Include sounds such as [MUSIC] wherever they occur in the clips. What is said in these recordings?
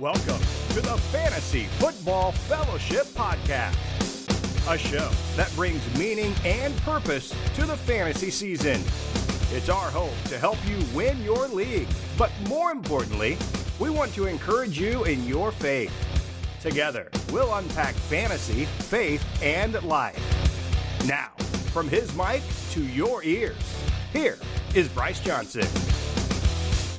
Welcome to the Fantasy Football Fellowship Podcast, a show that brings meaning and purpose to the fantasy season. It's our hope to help you win your league, but more importantly, we want to encourage you in your faith. Together, we'll unpack fantasy, faith, and life. Now, from his mic to your ears, here is Bryce Johnson.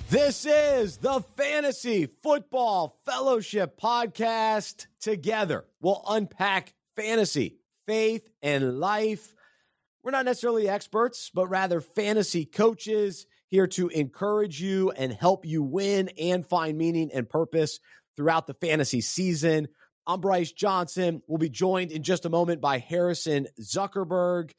This is the Fantasy Football Fellowship Podcast. Together, we'll unpack fantasy, faith, and life. We're not necessarily experts, but rather fantasy coaches here to encourage you and help you win and find meaning and purpose throughout the fantasy season. I'm Bryce Johnson. We'll be joined in just a moment by Harrison Zuckerberg.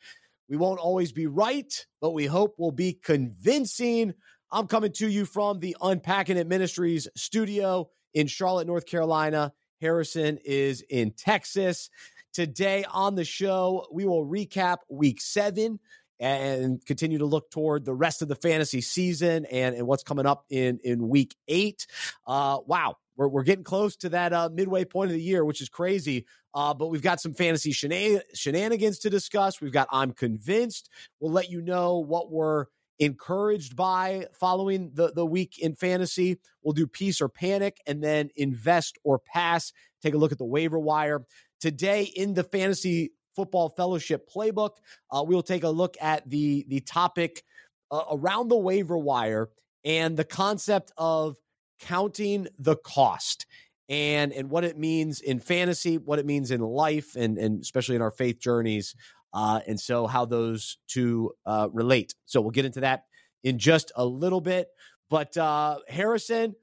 We won't always be right, but we hope we'll be convincing. I'm coming to you from the Unpacking It Ministries studio in Charlotte, North Carolina. Harrison is in Texas. Today on the show, we will recap week seven and continue to look toward the rest of the fantasy season and, and what's coming up in, in week eight. Uh, wow, we're, we're getting close to that uh, midway point of the year, which is crazy. Uh, but we've got some fantasy shenan- shenanigans to discuss. We've got I'm convinced. We'll let you know what we're encouraged by following the, the week in fantasy. We'll do peace or panic and then invest or pass. Take a look at the waiver wire. Today in the fantasy football fellowship playbook, uh, we'll take a look at the, the topic uh, around the waiver wire and the concept of counting the cost and and what it means in fantasy, what it means in life, and and especially in our faith journeys uh, and so how those two uh, relate. So we'll get into that in just a little bit. But uh, Harrison,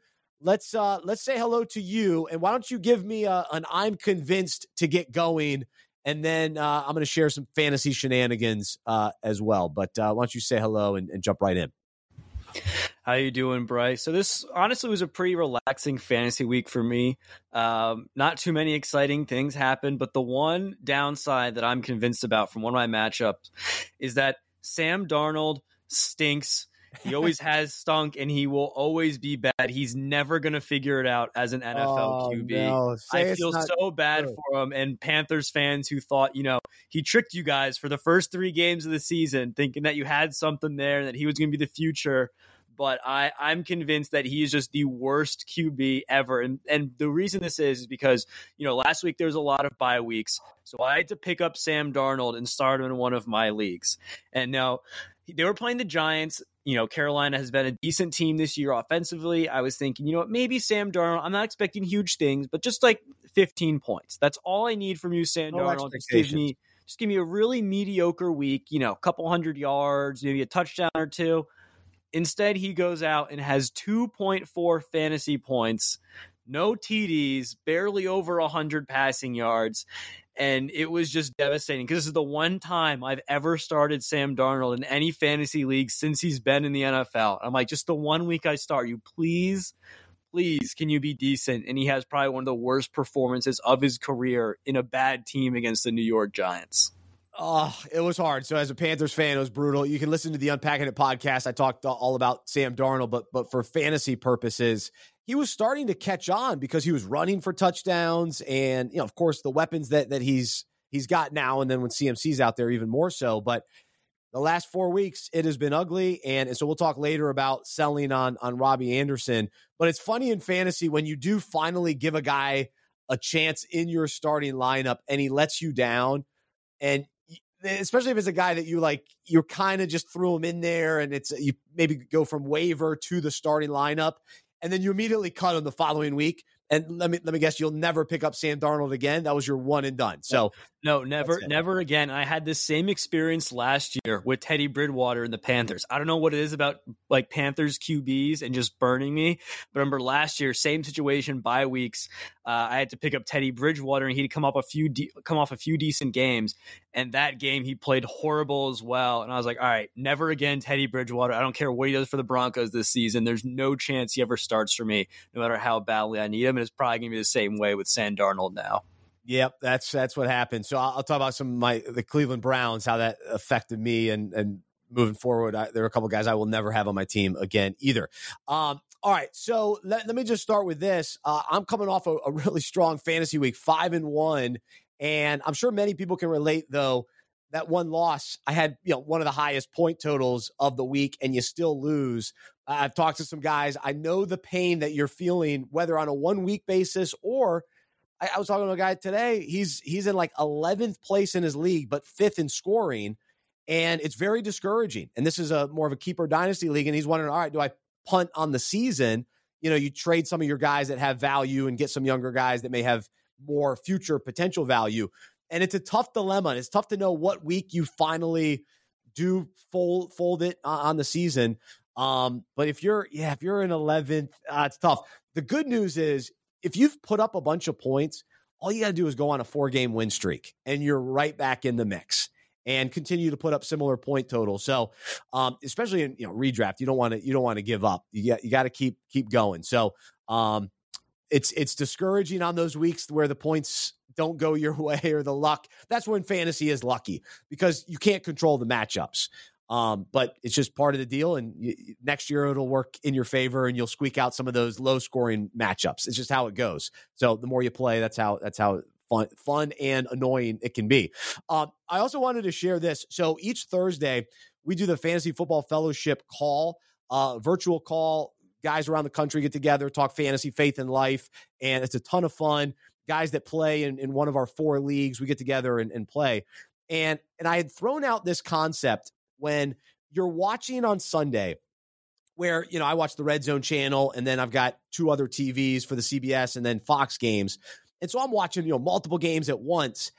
let's uh, let's say hello to you, and why don't you give me a, an I'm convinced to get going, and then uh, I'm going to share some fantasy shenanigans uh, as well. But uh, why don't you say hello and, and jump right in? How you doing, Bryce? So this honestly was a pretty relaxing fantasy week for me. Um, not too many exciting things happened, but the one downside that I'm convinced about from one of my matchups is that Sam Darnold stinks. He always [LAUGHS] has stunk, and he will always be bad. He's never going to figure it out as an NFL oh, QB. No. I feel so bad true. for him and Panthers fans who thought, you know, he tricked you guys for the first three games of the season, thinking that you had something there, that he was going to be the future but I, I'm convinced that he is just the worst QB ever. And and the reason this is is because, you know, last week there was a lot of bye weeks. So I had to pick up Sam Darnold and start him in one of my leagues. And now they were playing the Giants. You know, Carolina has been a decent team this year offensively. I was thinking, you know what, maybe Sam Darnold, I'm not expecting huge things, but just like 15 points. That's all I need from you, Sam no Darnold. Just give me just give me a really mediocre week, you know, a couple hundred yards, maybe a touchdown or two. Instead, he goes out and has 2.4 fantasy points, no TDs, barely over 100 passing yards. And it was just devastating because this is the one time I've ever started Sam Darnold in any fantasy league since he's been in the NFL. I'm like, just the one week I start you, please, please, can you be decent? And he has probably one of the worst performances of his career in a bad team against the New York Giants. Oh, it was hard. So as a Panthers fan, it was brutal. You can listen to the Unpacking It podcast. I talked all about Sam Darnold, but but for fantasy purposes, he was starting to catch on because he was running for touchdowns, and you know, of course, the weapons that that he's he's got now, and then when CMC's out there, even more so. But the last four weeks, it has been ugly, and, and so we'll talk later about selling on on Robbie Anderson. But it's funny in fantasy when you do finally give a guy a chance in your starting lineup, and he lets you down and especially if it's a guy that you like, you're kind of just threw him in there and it's you maybe go from waiver to the starting lineup and then you immediately cut him the following week. And let me let me guess, you'll never pick up Sam Darnold again. That was your one and done. So no, never, never again. I had this same experience last year with Teddy Bridgewater and the Panthers. I don't know what it is about like Panthers QBs and just burning me. But remember last year, same situation, bye weeks. Uh, I had to pick up Teddy Bridgewater, and he'd come up a few, de- come off a few decent games. And that game, he played horrible as well. And I was like, all right, never again, Teddy Bridgewater. I don't care what he does for the Broncos this season. There's no chance he ever starts for me, no matter how badly I need him. And it's probably going to be the same way with Sam Darnold now. Yep, that's that's what happened. So I'll, I'll, talk about some of my the Cleveland Browns, how that affected me, and and moving forward, I, there are a couple guys I will never have on my team again either. Um, all right, so let, let me just start with this. Uh, I'm coming off a, a really strong fantasy week, five and one, and I'm sure many people can relate though that one loss, I had you know one of the highest point totals of the week, and you still lose. I've talked to some guys. I know the pain that you're feeling, whether on a one week basis or I, I was talking to a guy today. He's he's in like 11th place in his league, but fifth in scoring, and it's very discouraging. And this is a more of a keeper dynasty league, and he's wondering, all right, do I punt on the season? You know, you trade some of your guys that have value and get some younger guys that may have more future potential value and it's a tough dilemma. It's tough to know what week you finally do fold fold it on the season. Um, but if you're yeah, if you're in 11th, uh, it's tough. The good news is if you've put up a bunch of points, all you got to do is go on a four game win streak, and you're right back in the mix and continue to put up similar point totals. So, um, especially in you know redraft, you don't want to you don't want to give up. You got you got to keep keep going. So, um, it's it's discouraging on those weeks where the points don't go your [LAUGHS] way or the luck. That's when fantasy is lucky because you can't control the matchups. Um, but it's just part of the deal. And you, next year it'll work in your favor, and you'll squeak out some of those low scoring matchups. It's just how it goes. So the more you play, that's how that's how fun fun and annoying it can be. Uh, I also wanted to share this. So each Thursday we do the Fantasy Football Fellowship call, uh, virtual call. Guys around the country get together, talk fantasy, faith, and life, and it's a ton of fun guys that play in, in one of our four leagues. We get together and, and play. And and I had thrown out this concept when you're watching on Sunday, where you know I watch the Red Zone channel, and then I've got two other TVs for the CBS and then Fox games, and so I'm watching you know multiple games at once.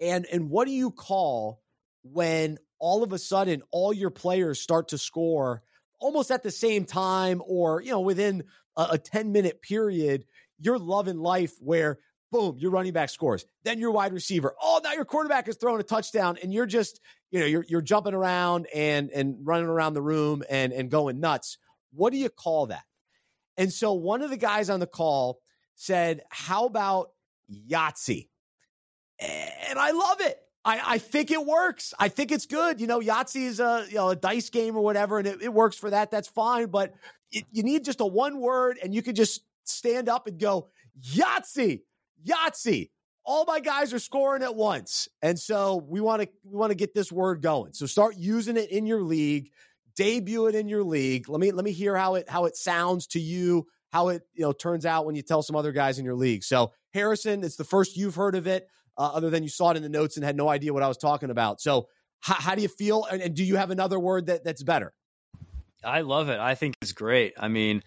And and what do you call when all of a sudden all your players start to score almost at the same time, or you know within a, a 10 minute period? You're loving life where boom, your running back scores. Then your wide receiver. Oh, now your quarterback is throwing a touchdown, and you're just, you know, you're you're jumping around and and running around the room and and going nuts. What do you call that? And so one of the guys on the call said, How about Yahtzee? And I love it. I, I think it works. I think it's good. You know, Yahtzee is a you know a dice game or whatever, and it, it works for that. That's fine. But it, you need just a one word, and you can just stand up and go Yahtzee Yahtzee. All my guys are scoring at once. And so we want to we want to get this word going. So start using it in your league, debut it in your league. Let me let me hear how it how it sounds to you, how it, you know, turns out when you tell some other guys in your league. So Harrison, it's the first you've heard of it, uh, other than you saw it in the notes and had no idea what I was talking about. So how, how do you feel? And, and do you have another word that that's better? I love it. I think it's great. I mean,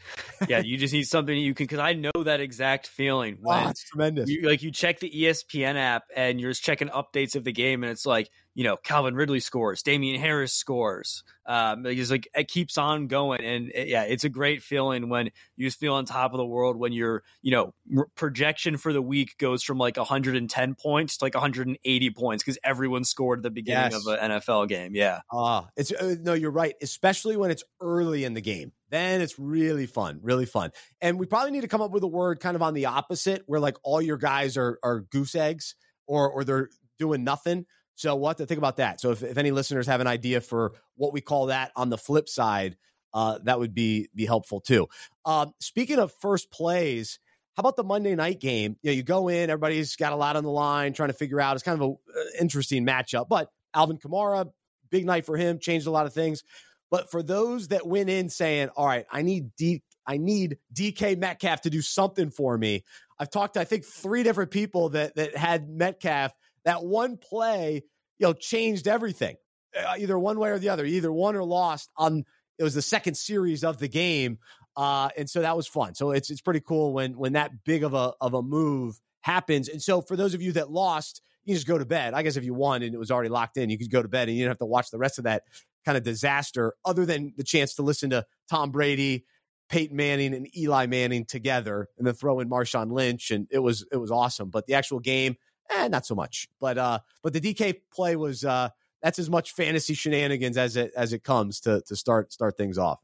yeah, you just need something you can because I know that exact feeling Wow, when oh, it's tremendous. You, like you check the ESPN app and you're just checking updates of the game, and it's like you know Calvin Ridley scores, Damien Harris scores. Um, it's like it keeps on going, and it, yeah, it's a great feeling when you just feel on top of the world when your you know projection for the week goes from like 110 points to like 180 points because everyone scored at the beginning yes. of an NFL game. Yeah, ah, uh, it's uh, no, you're right, especially when it's early in the game. Then it's really fun, really fun. And we probably need to come up with a word kind of on the opposite, where like all your guys are are goose eggs or or they're doing nothing. So we'll have to think about that. So if, if any listeners have an idea for what we call that on the flip side, uh, that would be be helpful too. Um, speaking of first plays, how about the Monday night game? You know, you go in, everybody's got a lot on the line, trying to figure out. It's kind of an uh, interesting matchup, but Alvin Kamara, big night for him, changed a lot of things. But for those that went in saying, "All right, I need D, I need DK Metcalf to do something for me," I've talked to I think three different people that that had Metcalf. That one play you know, changed everything, uh, either one way or the other, either won or lost on. It was the second series of the game, uh, and so that was fun. So it's it's pretty cool when when that big of a of a move happens. And so for those of you that lost, you just go to bed. I guess if you won and it was already locked in, you could go to bed and you didn't have to watch the rest of that kind of disaster, other than the chance to listen to Tom Brady, Peyton Manning, and Eli Manning together, and then throw in Marshawn Lynch, and it was it was awesome. But the actual game eh, not so much. But uh, but the DK play was uh, that's as much fantasy shenanigans as it as it comes to to start start things off.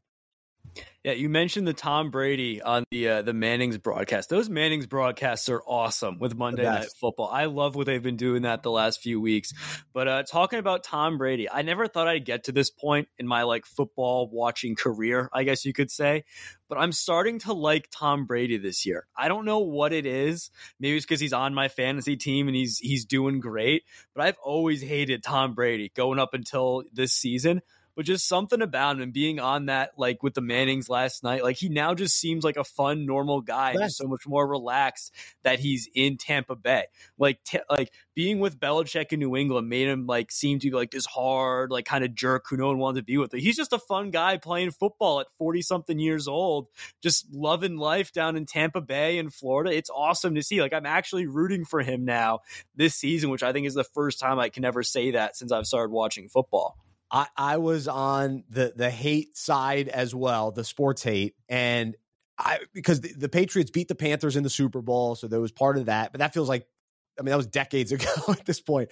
Yeah, you mentioned the Tom Brady on the uh, the Manning's broadcast. Those Manning's broadcasts are awesome with Monday Night Football. I love what they've been doing that the last few weeks. But uh, talking about Tom Brady, I never thought I'd get to this point in my like football watching career, I guess you could say. But I'm starting to like Tom Brady this year. I don't know what it is. Maybe it's because he's on my fantasy team and he's he's doing great. But I've always hated Tom Brady going up until this season but just something about him being on that, like with the Mannings last night. Like he now just seems like a fun, normal guy, yes. so much more relaxed that he's in Tampa Bay. Like, t- like being with Belichick in New England made him like seem to be like this hard, like kind of jerk who no one wanted to be with. He's just a fun guy playing football at 40 something years old, just loving life down in Tampa Bay in Florida. It's awesome to see. Like, I'm actually rooting for him now this season, which I think is the first time I can ever say that since I've started watching football. I, I was on the the hate side as well, the sports hate, and I because the, the, Patriots beat the Panthers in the Super Bowl, so there was part of that. But that feels like, I mean, that was decades [LAUGHS] ago at this point.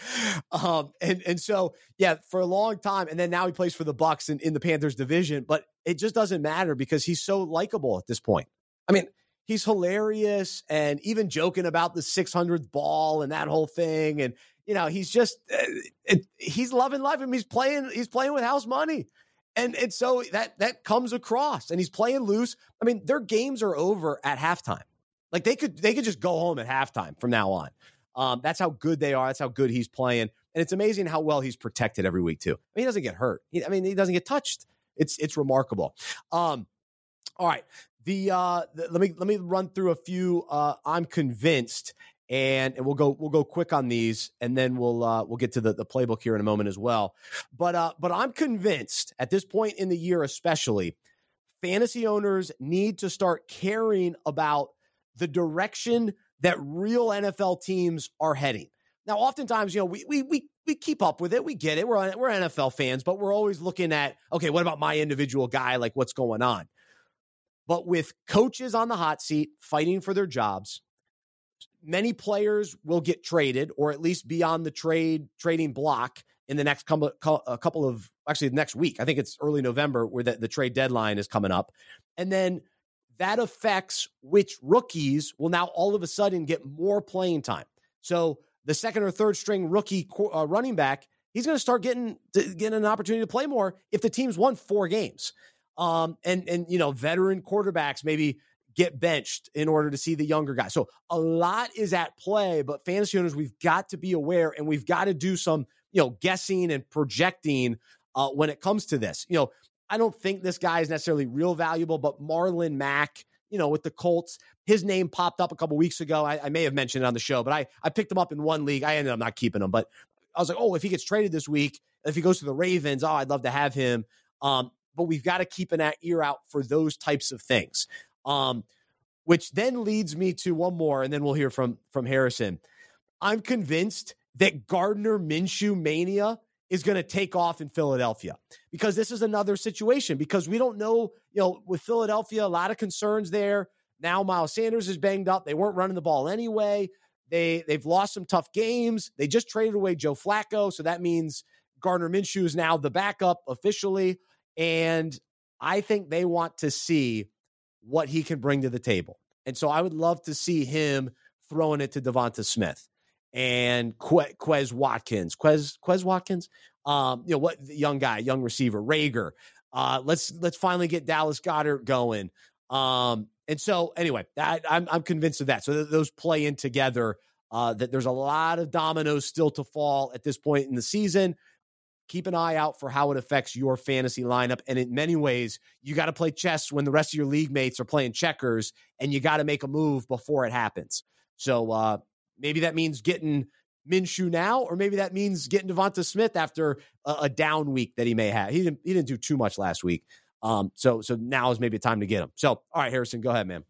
Um, and and so yeah, for a long time, and then now he plays for the Bucs in, in the Panthers division. But it just doesn't matter because he's so likable at this point. I mean, he's hilarious and even joking about the 600th ball and that whole thing and you know, he's just uh, it, he's loving life. Mean, he's playing he's playing with house money. And and so that that comes across and he's playing loose. I mean, their games are over at halftime. Like they could they could just go home at halftime from now on. Um, that's how good they are. That's how good he's playing. And it's amazing how well he's protected every week too. I mean, he doesn't get hurt. He, I mean, he doesn't get touched. It's it's remarkable. Um, all right. The, uh, the, let me let me run through a few. Uh, I'm convinced and, and we'll go we'll go quick on these, and then we'll uh, we'll get to the, the playbook here in a moment as well. But uh, but I'm convinced at this point in the year, especially, fantasy owners need to start caring about the direction that real NFL teams are heading. Now, oftentimes, you know, we we we we keep up with it. We get it. We're we're NFL fans, but we're always looking at okay, what about my individual guy? Like, what's going on? But with coaches on the hot seat fighting for their jobs, many players will get traded or at least be on the trade trading block in the next couple, a couple of actually next week. I think it's early November where the, the trade deadline is coming up. And then that affects which rookies will now all of a sudden get more playing time. So the second or third string rookie uh, running back, he's going to start getting getting an opportunity to play more if the team's won four games. Um, and and you know veteran quarterbacks maybe get benched in order to see the younger guy. So a lot is at play, but fantasy owners, we've got to be aware and we've got to do some, you know, guessing and projecting uh, when it comes to this. You know, I don't think this guy is necessarily real valuable, but Marlon Mack, you know, with the Colts, his name popped up a couple weeks ago. I, I may have mentioned it on the show, but I, I picked him up in one league. I ended up not keeping him, but I was like, oh, if he gets traded this week, if he goes to the Ravens, oh, I'd love to have him. Um, but we've got to keep an ear out for those types of things. Um, which then leads me to one more, and then we'll hear from from Harrison. I'm convinced that Gardner Minshew mania is going to take off in Philadelphia because this is another situation because we don't know, you know, with Philadelphia, a lot of concerns there. Now Miles Sanders is banged up. They weren't running the ball anyway. They they've lost some tough games. They just traded away Joe Flacco, so that means Gardner Minshew is now the backup officially. And I think they want to see what he can bring to the table. And so I would love to see him throwing it to Devonta Smith and que- Quez Watkins. Quez Quez Watkins, um, you know what young guy, young receiver, Reagor. Uh, let's let's finally get Dallas Goedert going. Um, and so anyway, that, I'm I'm convinced of that. So th- those play in together. Uh, that there's a lot of dominoes still to fall at this point in the season keep an eye out for how it affects your fantasy lineup. And in many ways, you got to play chess when the rest of your league mates are playing checkers, and you got to make a move before it happens. So uh, maybe that means getting Minshew now, or maybe that means getting Devonta Smith after a, a, down week that he may have. He didn't he didn't do too much last week. Um, so so now is maybe a time to get him. So all right, Harrison, go ahead, man.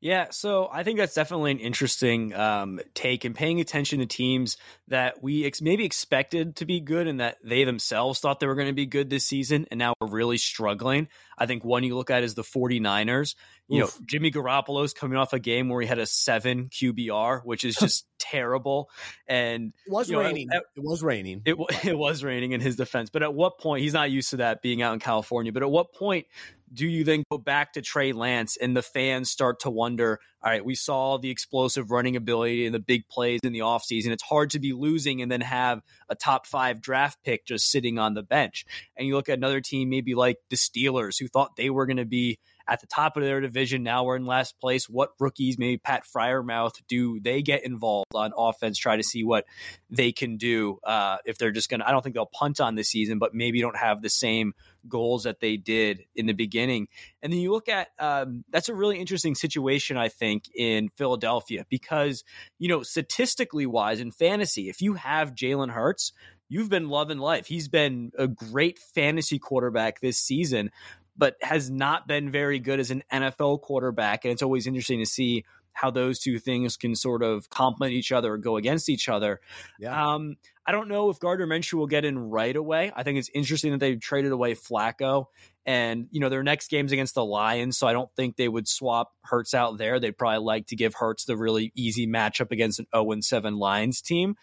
Yeah, so I think that's definitely an interesting um, take and paying attention to teams that we ex- maybe expected to be good and that they themselves thought they were going to be good this season and now are really struggling. I think one you look at is the 49ers. You Oof. know, Jimmy Garoppolo's coming off a game where he had a seven QBR, which is just [LAUGHS] terrible. And it was raining. Know, it was raining. It, [LAUGHS] it was raining in his defense. But at what point, he's not used to that being out in California, but at what point do you then go back to Trey Lance and the fans start to wonder, all right, we saw the explosive running ability and the big plays in the offseason. It's hard to be losing and then have a top five draft pick just sitting on the bench. And you look at another team, maybe like the Steelers, who thought they were going to be at the top of their division. Now we're in last place. What rookies, maybe Pat Freiermuth, do they get involved on offense? Try to see what they can do uh, if they're just going to. I don't think they'll punt on this season, but maybe don't have the same goals that they did in the beginning. And then you look at um, that's a really interesting situation, I think, in Philadelphia because you know statistically wise in fantasy, if you have Jalen Hurts. You've been loving life. He's been a great fantasy quarterback this season but has not been very good as an NFL quarterback. And it's always interesting to see how those two things can sort of complement each other or go against each other. Yeah. Um, I don't know if Gardner Minshew will get in right away. I think it's interesting that they traded away Flacco, and you know their next game's against the Lions, so I don't think they would swap Hurts out there. They'd probably like to give Hurts the really easy matchup against an 0 7 Lions team.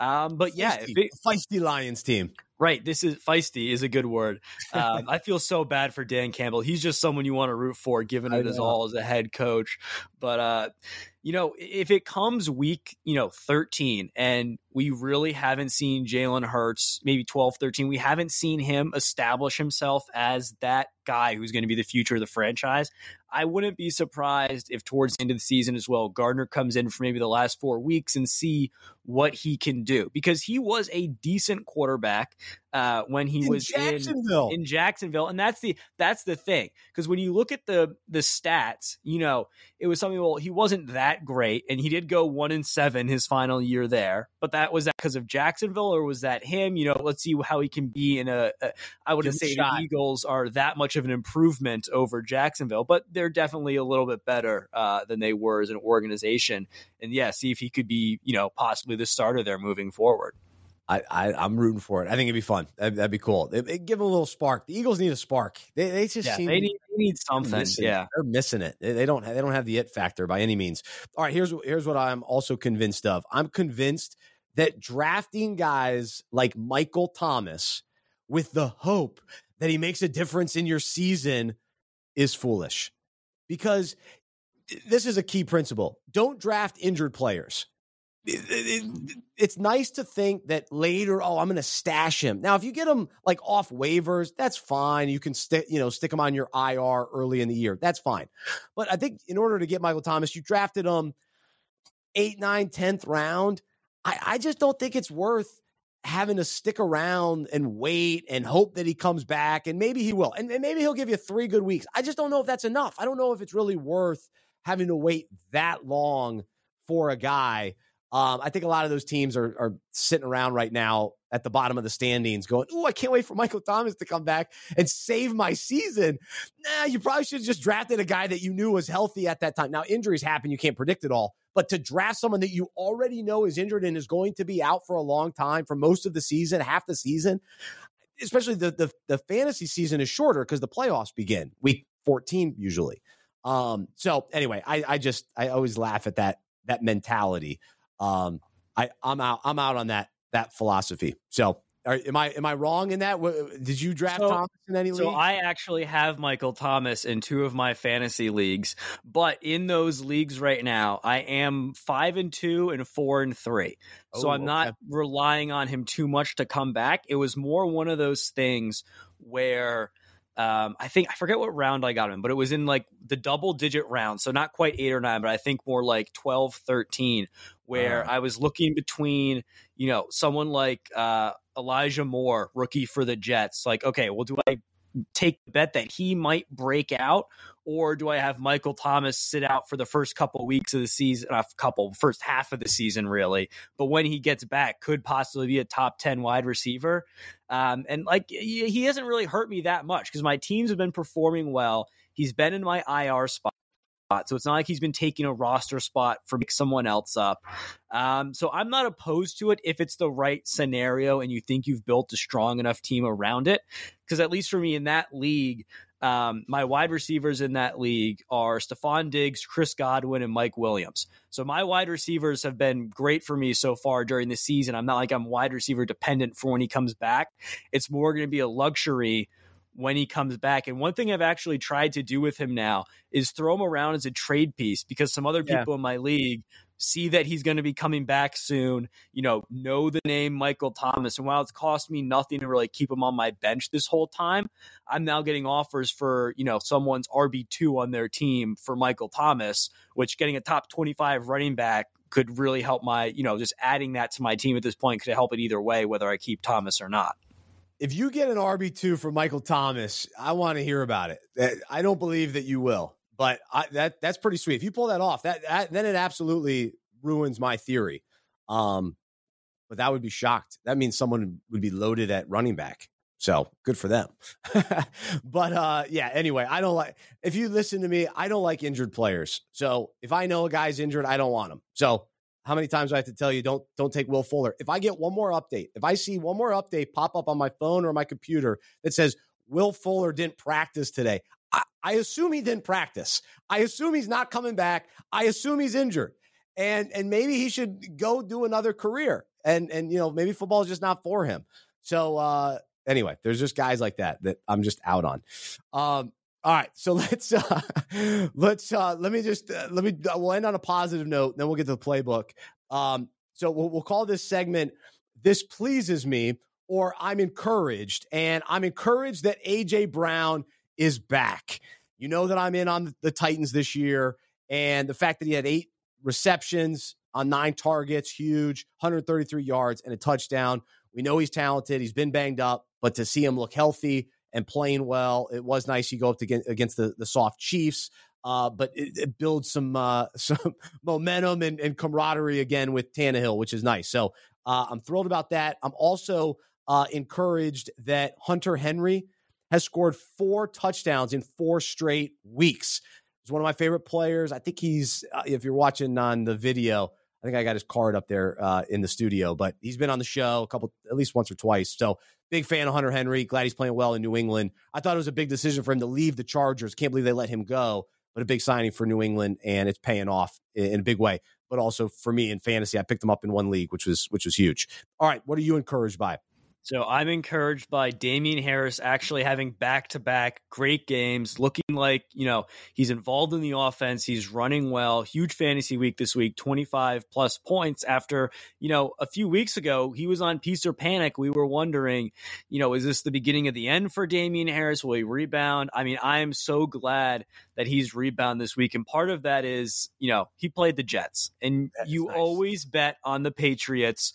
Um, but yeah, feisty, it, feisty Lions team. Right. This is feisty is a good word. Um, I feel so bad for Dan Campbell. He's just someone you want to root for, given it his all as a head coach. But uh, you know, if it comes week, you know, 13 and we really haven't seen Jalen Hurts, maybe 12, 13, we haven't seen him establish himself as that guy who's going to be the future of the franchise. I wouldn't be surprised if towards the end of the season as well, Gardner comes in for maybe the last four weeks and see what he can do because he was a decent quarterback uh, when he in was Jacksonville. In, in Jacksonville, and that's the that's the thing because when you look at the the stats, you know it was something. Well, he wasn't that great, and he did go one and seven his final year there, but that was that because of Jacksonville, or was that him? You know, let's see how he can be in a. a I wouldn't say the Eagles are that much of an improvement over Jacksonville, but they're definitely a little bit better uh, than they were as an organization. And yeah, see if he could be, you know, possibly the starter there moving forward. I, I am rooting for it. I think it'd be fun. That'd, that'd be cool. It, it, give them a little spark. The Eagles need a spark. They, they just yeah, seem they need, they need something. Yeah, they're missing it. They, they don't they don't have the it factor by any means. All right, here's here's what I'm also convinced of. I'm convinced that drafting guys like Michael Thomas with the hope that he makes a difference in your season is foolish because this is a key principle. Don't draft injured players. It, it, it's nice to think that later, oh, I'm going to stash him. Now, if you get him like off waivers, that's fine. You can stick, you know, stick him on your IR early in the year. That's fine. But I think in order to get Michael Thomas, you drafted him eight, nine, tenth round. I, I just don't think it's worth having to stick around and wait and hope that he comes back. And maybe he will. And, and maybe he'll give you three good weeks. I just don't know if that's enough. I don't know if it's really worth having to wait that long for a guy. Um, I think a lot of those teams are, are sitting around right now at the bottom of the standings going, Oh, I can't wait for Michael Thomas to come back and save my season. Nah, you probably should have just drafted a guy that you knew was healthy at that time. Now, injuries happen. You can't predict it all. But to draft someone that you already know is injured and is going to be out for a long time for most of the season, half the season, especially the the, the fantasy season is shorter because the playoffs begin week 14 usually. Um, so anyway, I, I just I always laugh at that that mentality. Um, I I'm out I'm out on that that philosophy. So are, am I am I wrong in that? Did you draft so, Thomas in any league? So I actually have Michael Thomas in two of my fantasy leagues, but in those leagues right now, I am five and two and four and three. Oh, so I'm okay. not relying on him too much to come back. It was more one of those things where um, I think I forget what round I got him, but it was in like the double digit round. So not quite eight or nine, but I think more like 12, 13, where uh, I was looking between, you know, someone like uh, Elijah Moore, rookie for the Jets. Like, okay, well, do I take the bet that he might break out, or do I have Michael Thomas sit out for the first couple weeks of the season, a couple first half of the season, really? But when he gets back, could possibly be a top ten wide receiver. Um, and like he hasn't really hurt me that much because my teams have been performing well. He's been in my IR spot. So it's not like he's been taking a roster spot for someone else up. Um, so I'm not opposed to it if it's the right scenario and you think you've built a strong enough team around it. Because at least for me in that league, um, my wide receivers in that league are Stefon Diggs, Chris Godwin, and Mike Williams. So my wide receivers have been great for me so far during the season. I'm not like I'm wide receiver dependent for when he comes back. It's more going to be a luxury when he comes back. And one thing I've actually tried to do with him now is throw him around as a trade piece because some other people yeah. in my league see that he's going to be coming back soon, you know, know the name Michael Thomas. And while it's cost me nothing to really keep him on my bench this whole time, I'm now getting offers for, you know, someone's RB2 on their team for Michael Thomas, which getting a top 25 running back could really help my, you know, just adding that to my team at this point could help it either way, whether I keep Thomas or not. If you get an RB2 for Michael Thomas, I want to hear about it. I don't believe that you will. But I, that that's pretty sweet. If you pull that off, that, that then it absolutely ruins my theory. Um, but that would be shocked. That means someone would be loaded at running back. So good for them. [LAUGHS] but uh, yeah, anyway, I don't like if you listen to me, I don't like injured players. So if I know a guy's injured, I don't want him. So how many times I have to tell you don't don't take Will Fuller? If I get one more update, if I see one more update pop up on my phone or my computer that says Will Fuller didn't practice today, I, assume he didn't practice. I assume he's not coming back. I assume he's injured. And and maybe he should go do another career. And and you know, maybe football is just not for him. So uh anyway, there's just guys like that that I'm just out on. Um all right, so [LAUGHS] let's uh, let's uh, let me just uh, let me uh, we'll end on a positive note, then we'll get to the playbook. Um, so we'll, we'll call this segment "This Pleases Me" or "I'm Encouraged," and I'm encouraged that AJ Brown is back. You know that I'm in on the Titans this year, and the fact that he had eight receptions on nine targets, huge, 133 yards and a touchdown. We know he's talented. He's been banged up, but to see him look healthy and playing well, it was nice. You go up to, against the, the soft Chiefs, uh, but it, it, builds some uh, [LAUGHS] some momentum and, and, camaraderie again with Tannehill, which is nice. So uh, I'm thrilled about that. I'm also uh, encouraged that Hunter Henry has scored four touchdowns in four straight weeks. He's one of my favorite players. I think he's, uh, if you're watching on the video, I think I got his card up there uh, in the studio, but he's been on the show a couple, at least once or twice. So big fan of Hunter Henry. Glad he's playing well in New England. I thought it was a big decision for him to leave the Chargers. Can't believe they let him go, but a big signing for New England, and it's paying off in a big way. But also for me in fantasy, I picked him up in one league, which was which was huge. All right, what are you encouraged by? So I'm encouraged by Damien Harris actually having back to back great games, looking like, you know, he's involved in the offense. He's running well. Huge fantasy week this week, 25 plus points after, you know, a few weeks ago, he was on Peace or Panic. We were wondering, you know, is this the beginning of the end for Damien Harris? Will he rebound? I mean, I am so glad that he's rebound this week. And part of that is, you know, he played the Jets and you nice. always bet on the Patriots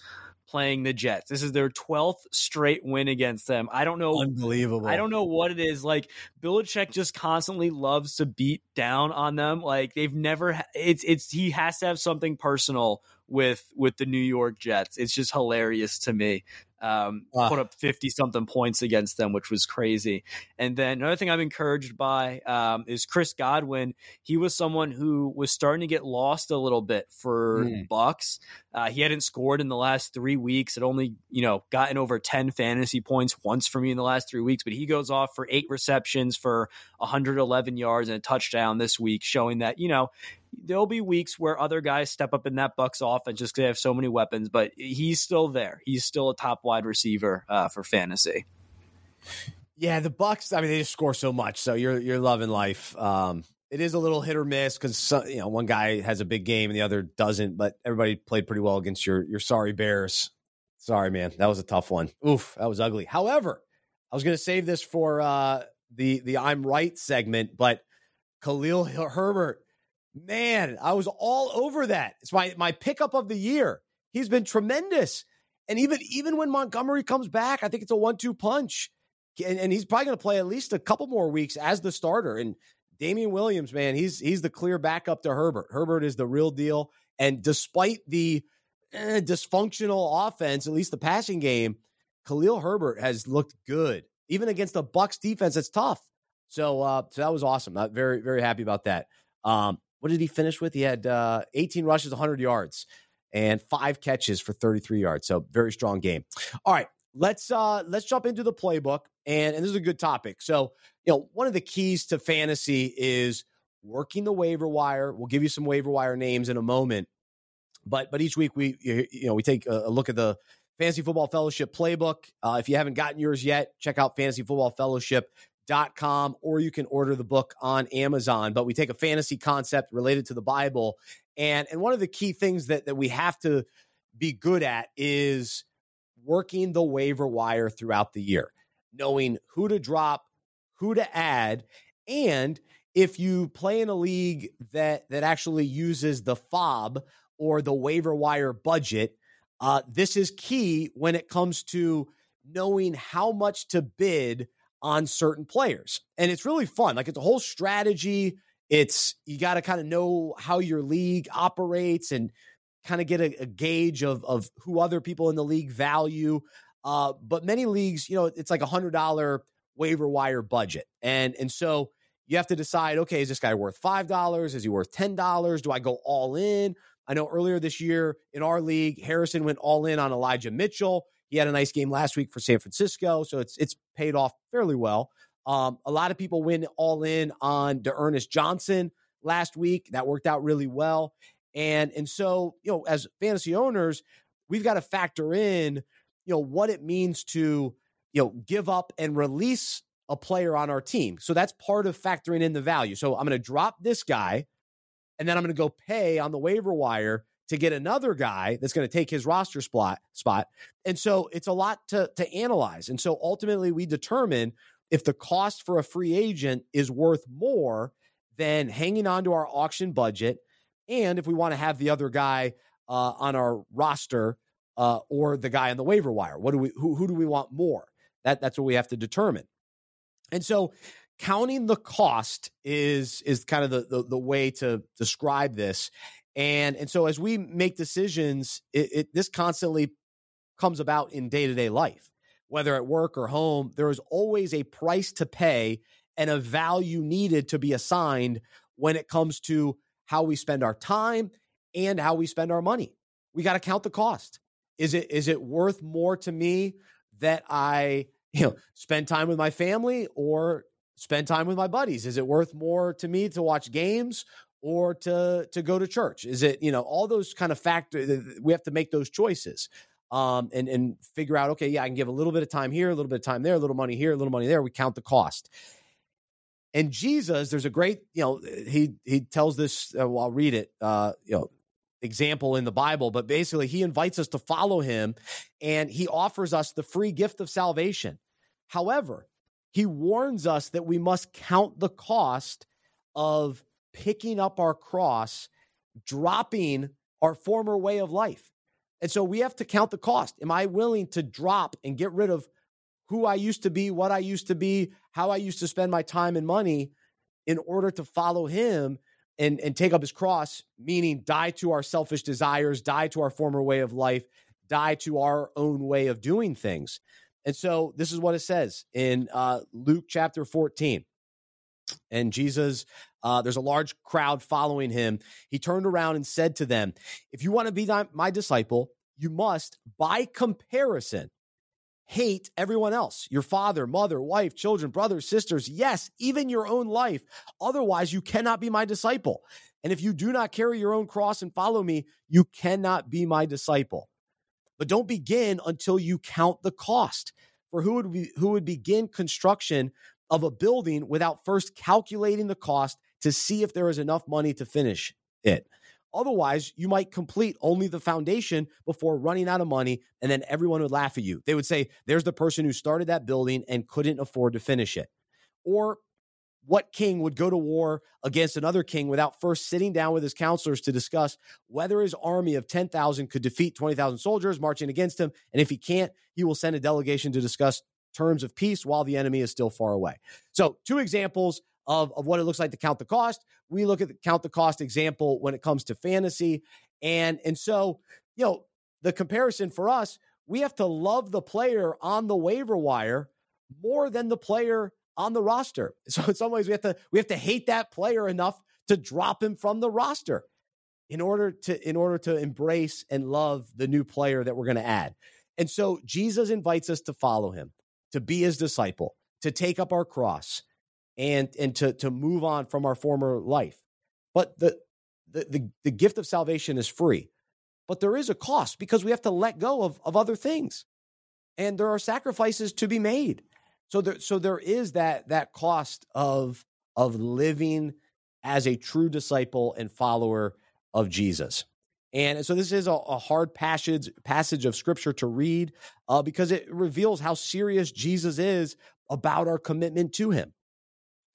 playing the Jets. This is their 12th straight win against them. I don't know. Unbelievable. I don't know what it is. Like Belichick just constantly loves to beat down on them. Like they've never, it's, it's, he has to have something personal with, with the New York Jets. It's just hilarious to me um, uh. put up 50 something points against them, which was crazy. And then another thing I'm encouraged by um, is Chris Godwin. He was someone who was starting to get lost a little bit for mm. Bucs. Uh, he hadn't scored in the last three weeks. Had only you know gotten over 10 fantasy points once for me in the last three weeks. But he goes off for eight receptions for 111 yards and a touchdown this week, showing that you know there'll be weeks where other guys step up in that Bucs offense just because they have so many weapons, but he's still there. He's still a top wide receiver uh, for fantasy. Yeah, the Bucs. I mean, they just score so much, so you're you're loving life. Um, it is a little hit or miss because you know one guy has a big game and the other doesn't, but everybody played pretty well against your your sorry Bears. Sorry, man, that was a tough one. Oof, that was ugly. However, I was going to save this for uh, the the I'm right segment, but Khalil Herbert Man, I was all over that. It's my my pickup of the year. He's been tremendous. And even even when Montgomery comes back, I think it's a one-two punch. And, and he's probably going to play at least a couple more weeks as the starter. And Damien Williams, man, he's he's the clear backup to Herbert. Herbert is the real deal. And despite the eh, dysfunctional offense, at least the passing game, Khalil Herbert has looked good, even against the Bucs defense. It's tough. So, uh, so that was awesome. I'm very, very happy about that. Um, what did he finish with? He had uh, 18 rushes, 100 yards, and five catches for 33 yards. So very strong game. All right, let's uh, let's jump into the playbook, and and this is a good topic. So you know, one of the keys to fantasy is working the waiver wire. We'll give you some waiver wire names in a moment, but but each week we you know we take a look at the Fantasy Football Fellowship playbook. Uh, if you haven't gotten yours yet, check out fantasyfootballfellowship.com or you can order the book on Amazon. But we take a fantasy concept related to the Bible. And, and one of the key things that, that we have to be good at is working the waiver wire throughout the year, knowing who to drop, who to add, and if you play in a league that that actually uses the FAAB or the waiver wire budget, uh, this is key when it comes to knowing how much to bid on certain players. And it's really fun. Like it's a whole strategy. It's you got to kind of know how your league operates and kind of get a, a, gauge of of who other people in the league value. Uh, but many leagues, you know, it's like a hundred dollar waiver wire budget, and and so you have to decide. Okay, is this guy worth five dollars? Is he worth ten dollars? Do I go all in? I know earlier this year in our league, Harrison went all in on Elijah Mitchell. He had a nice game last week for San Francisco, so it's it's paid off fairly well. Um, a lot of people went all in on D'Ernest Johnson last week. That worked out really well. And and so, you know, as fantasy owners, we've got to factor in, you know, what it means to, you know, give up and release a player on our team. So that's part of factoring in the value. So I'm going to drop this guy and then I'm going to go pay on the waiver wire to get another guy that's going to take his roster spot spot. And so it's a lot to to analyze. And so ultimately we determine if the cost for a free agent is worth more than hanging on to our auction budget and if we want to have the other guy uh, on our roster uh, or the guy on the waiver wire. What do we who, who do we want more? That that's what we have to determine. And so counting the cost is is kind of the, the, the way to describe this and and so as we make decisions it, it this constantly comes about in day-to-day life whether at work or home there is always a price to pay and a value needed to be assigned when it comes to how we spend our time and how we spend our money we got to count the cost is it is it worth more to me that i [LAUGHS] you know spend time with my family or spend time with my buddies? Is it worth more to me to watch games or to to go to church? Is it you know all those kind of factors? We have to make those choices. Um, and and figure out okay, yeah, I can give a little bit of time here, a little bit of time there, a little money here, a little money there. We count the cost. And Jesus, there's a great, you know, he he tells this. Uh, well, I'll read it. Uh, you know, example in the Bible, but basically he invites us to follow him, and he offers us the free gift of salvation. However, he warns us that we must count the cost of picking up our cross, dropping our former way of life. And so we have to count the cost. Am I willing to drop and get rid of who I used to be, what I used to be, how I used to spend my time and money in order to follow him and, and take up his cross, meaning die to our selfish desires, die to our former way of life, die to our own way of doing things. And so this is what it says in uh, Luke chapter 14. And Jesus, uh, there's a large crowd following him. He turned around and said to them, If you want to be my disciple, you must, by comparison, hate everyone else your father, mother, wife, children, brothers, sisters, yes, even your own life. Otherwise, you cannot be my disciple. And if you do not carry your own cross and follow me, you cannot be my disciple but don't begin until you count the cost. For who would be, who would begin construction of a building without first calculating the cost to see if there is enough money to finish it? Otherwise, you might complete only the foundation before running out of money, and then everyone would laugh at you. They would say, There's the person who started that building and couldn't afford to finish it. Or what king would go to war against another king without first sitting down with his counselors to discuss whether his army of 10,000 could defeat 20,000 soldiers marching against him? And if he can't, he will send a delegation to discuss terms of peace while the enemy is still far away. So, two examples of, of what it looks like to count the cost. We look at the count the cost example when it comes to fantasy. And, and so, you know, the comparison for us, we have to love the player on the waiver wire more than the player on the roster. [LAUGHS] So in some ways we have to we have to hate that player enough to drop him from the roster in order to in order to embrace and love the new player that we're going to add. And so Jesus invites us to follow him, to be his disciple, to take up our cross and and to to move on from our former life. But the the the, the gift of salvation is free. but there is a cost because we have to let go of, of other things. And there are sacrifices to be made. So there, so there is that that cost of of living as a true disciple and follower of Jesus. And so this is a, a hard passage passage of scripture to read uh, because it reveals how serious Jesus is about our commitment to him.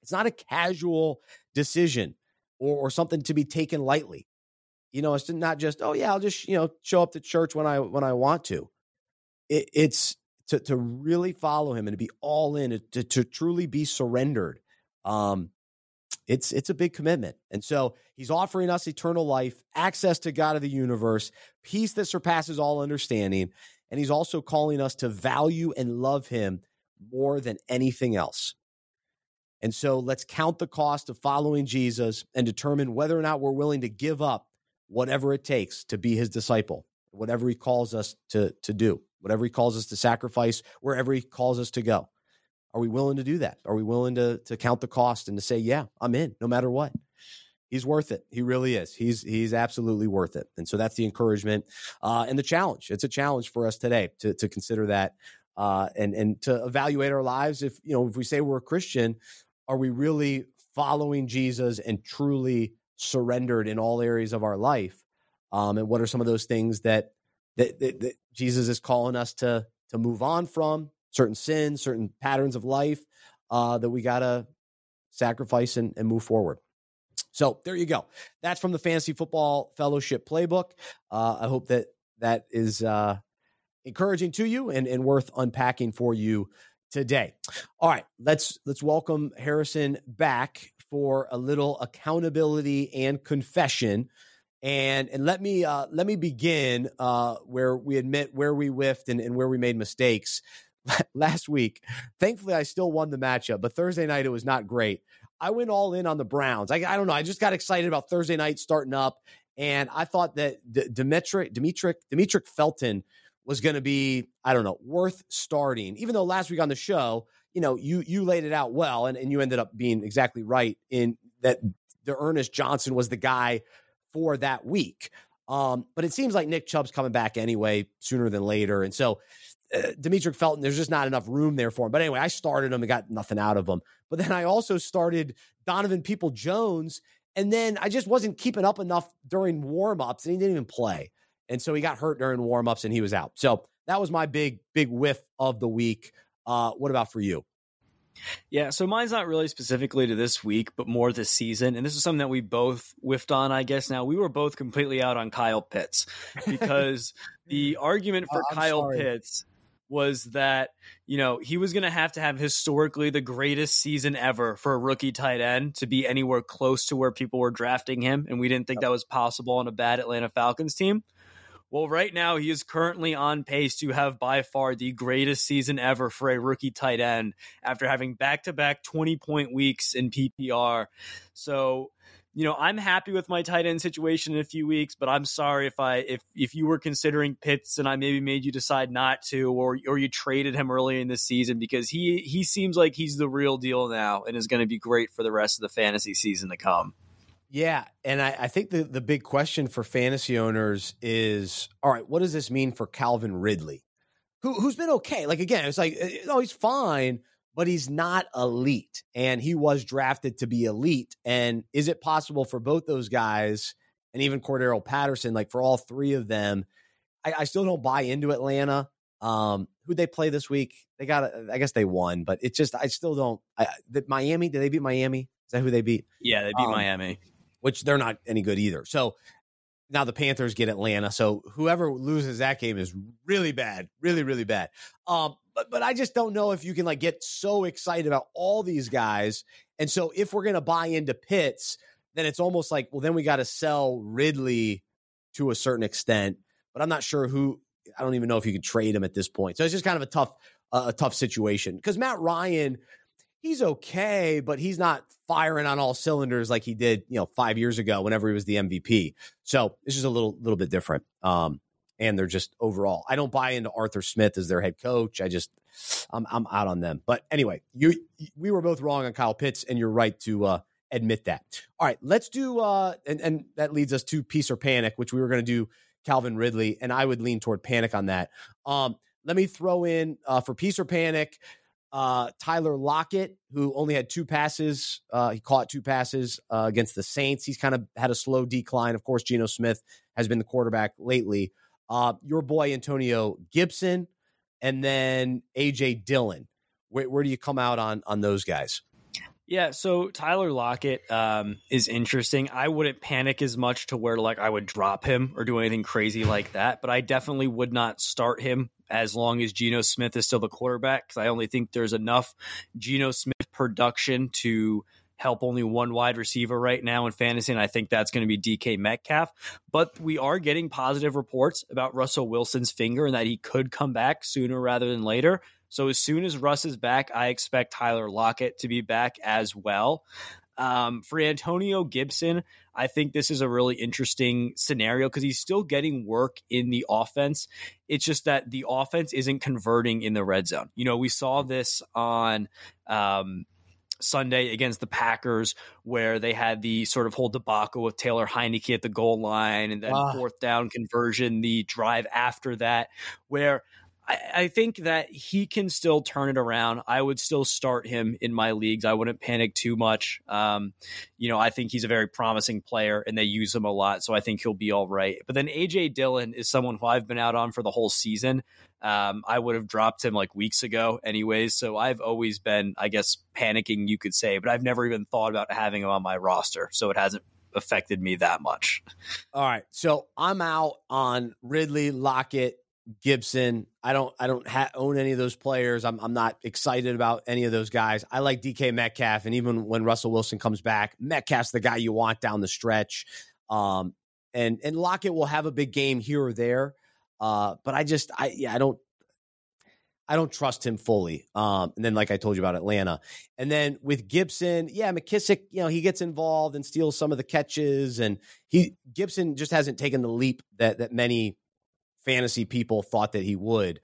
It's not a casual decision or, or something to be taken lightly. You know, it's not just, oh yeah, I'll just, you know, show up to church when I when I want to. It, it's to to really follow him and to be all in, to, to truly be surrendered. Um, it's it's a big commitment. And so he's offering us eternal life, access to God of the universe, peace that surpasses all understanding, and he's also calling us to value and love him more than anything else. And so let's count the cost of following Jesus and determine whether or not we're willing to give up whatever it takes to be his disciple, whatever he calls us to, to do, whatever he calls us to sacrifice, wherever he calls us to go. Are we willing to do that? Are we willing to to count the cost and to say, yeah, I'm in, no matter what? He's worth it. He really is. He's he's absolutely worth it. And so that's the encouragement uh, and the challenge. It's a challenge for us today to to consider that uh, and and to evaluate our lives. If you know, if we say we're a Christian, are we really following Jesus and truly surrendered in all areas of our life? Um, and what are some of those things that that, that that Jesus is calling us to to move on from, certain sins, certain patterns of life uh, that we got to sacrifice and, and, move forward. So there you go. That's from the Fantasy Football Fellowship Playbook. Uh, I hope that that is uh, encouraging to you and, and worth unpacking for you today. All right, let's let's welcome Harrison back for a little accountability and confession. And and let me uh, let me begin uh, where we admit where we whiffed and, and where we made mistakes. [LAUGHS] last week. Thankfully, I still won the matchup, but Thursday night it was not great. I went all in on the Browns. I, I don't know. I just got excited about Thursday night starting up, and I thought that D- Demetric Demetric Demetric Felton was going to be I don't know worth starting. Even though last week on the show, you know, you you laid it out well, and, and you ended up being exactly right in that. D'Ernest Johnson was the guy for that week. Um, but it seems like Nick Chubb's coming back anyway sooner than later, and so uh, Demetric Felton, there's just not enough room there for him. But anyway, I started him and got nothing out of him. But then I also started Donovan Peoples-Jones, and then I just wasn't keeping up enough during warmups, and he didn't even play. And so he got hurt during warmups, and he was out. So that was my big, big whiff of the week. Uh, what about for you? Yeah, so mine's not really specifically to this week, but more this season. And this is something that we both whiffed on, I guess. Now, we were both completely out on Kyle Pitts because [LAUGHS] the argument for oh, Kyle sorry. Pitts was that you know he was going to have to have historically the greatest season ever for a rookie tight end to be anywhere close to where people were drafting him and we didn't think that was possible on a bad Atlanta Falcons team. Well, right now he is currently on pace to have by far the greatest season ever for a rookie tight end after having back-to-back 20 point weeks in PPR. So, you know, I'm happy with my tight end situation in a few weeks, but I'm sorry if I if if you were considering Pitts and I maybe made you decide not to, or or you traded him early in the season because he he seems like he's the real deal now and is going to be great for the rest of the fantasy season to come. Yeah, and I, I think the the big question for fantasy owners is, all right, what does this mean for Calvin Ridley, who who's been okay? Like again, it's like, oh, he's fine but he's not elite. And he was drafted to be elite. And is it possible for both those guys and even Cordarrelle Patterson, like for all three of them? I, I still don't buy into Atlanta. Um, who they play this week? They got, I guess they won, but it's just, I still don't. I, the, Miami, did they beat Miami? Is that who they beat? Yeah, they beat um, Miami, which they're not any good either. So now the Panthers get Atlanta. So whoever loses that game is really bad, really, really bad. Um, but but I just don't know if you can like get so excited about all these guys. And so if we're gonna buy into Pitts, then it's almost like, well, then we got to sell Ridley to a certain extent. But I'm not sure who. I don't even know if you could trade him at this point. So it's just kind of a tough uh, a tough situation because Matt Ryan he's okay, but he's not firing on all cylinders like he did, you know, five years ago whenever he was the MVP. So it's just a little little bit different. Um, and they're just overall. I don't buy into Arthur Smith as their head coach. I just I'm I'm out on them. But anyway, you we were both wrong on Kyle Pitts, and you're right to uh, admit that. All right, let's do uh, and and that leads us to Peace or Panic, which we were going to do Calvin Ridley, and I would lean toward panic on that. Um, let me throw in uh, for peace or panic. Uh, Tyler Lockett, who only had two passes, uh, he caught two passes uh, against the Saints. He's kind of had a slow decline. Of course, Geno Smith has been the quarterback lately. Uh, your boy Antonio Gibson, and then AJ Dillon. Where, where do you come out on on those guys? Yeah, so Tyler Lockett um, is interesting. I wouldn't panic as much to where like I would drop him or do anything crazy like that, but I definitely would not start him as long as Geno Smith is still the quarterback because I only think there's enough Geno Smith production to help only one wide receiver right now in fantasy, and I think that's going to be DK Metcalf. But we are getting positive reports about Russell Wilson's finger and that he could come back sooner rather than later. So as soon as Russ is back, I expect Tyler Lockett to be back as well. Um, for Antonio Gibson, I think this is a really interesting scenario because he's still getting work in the offense. It's just that the offense isn't converting in the red zone. You know, we saw this on um, Sunday against the Packers, where they had the sort of whole debacle with Taylor Heinicke at the goal line and then ah. fourth down conversion, the drive after that, where I, I, think that he can still turn it around. I would still start him in my leagues. I wouldn't panic too much. Um, you know, I think he's a very promising player and they use him a lot. So I think he'll be all right. But then AJ Dillon is someone who I've been out on for the whole season. Um, I would have dropped him like weeks ago, anyways. So I've always been, I guess, panicking, you could say, but I've never even thought about having him on my roster. So it hasn't affected me that much. All right. So I'm out on Ridley, Lockett, Gibson. I don't I don't ha- own any of those players. I'm I'm not excited about any of those guys. I like DK Metcalf, and even when Russell Wilson comes back, Metcalf's the guy you want down the stretch. Um, and and Lockett will have a big game here or there. Uh, but I just I yeah I don't I don't trust him fully. Um, and then like I told you about Atlanta, and then with Gibson, yeah, McKissic, you know, he gets involved and steals some of the catches, and he Gibson just hasn't taken the leap that that many fantasy people thought that he would.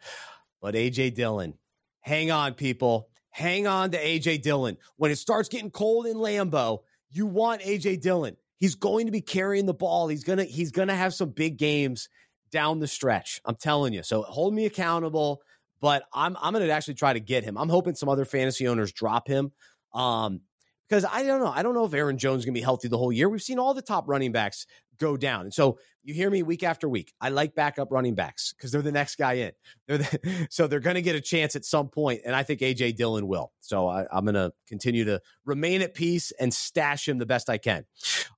But AJ Dillon, hang on, people. Hang on to AJ Dillon. When it starts getting cold in Lambeau, you want AJ Dillon. He's going to be carrying the ball. He's gonna he's gonna have some big games down the stretch. I'm telling you. So hold me accountable. But I'm I'm gonna actually try to get him. I'm hoping some other fantasy owners drop him. Um, because I don't know. I don't know if Aaron Jones is to be healthy the whole year. We've seen all the top running backs go down. And so you hear me week after week. I like backup running backs because they're the next guy in. They're the, [LAUGHS] so they're going to get a chance at some point, and I think AJ Dillon will. So I, am going to continue to remain at peace and stash him the best I can.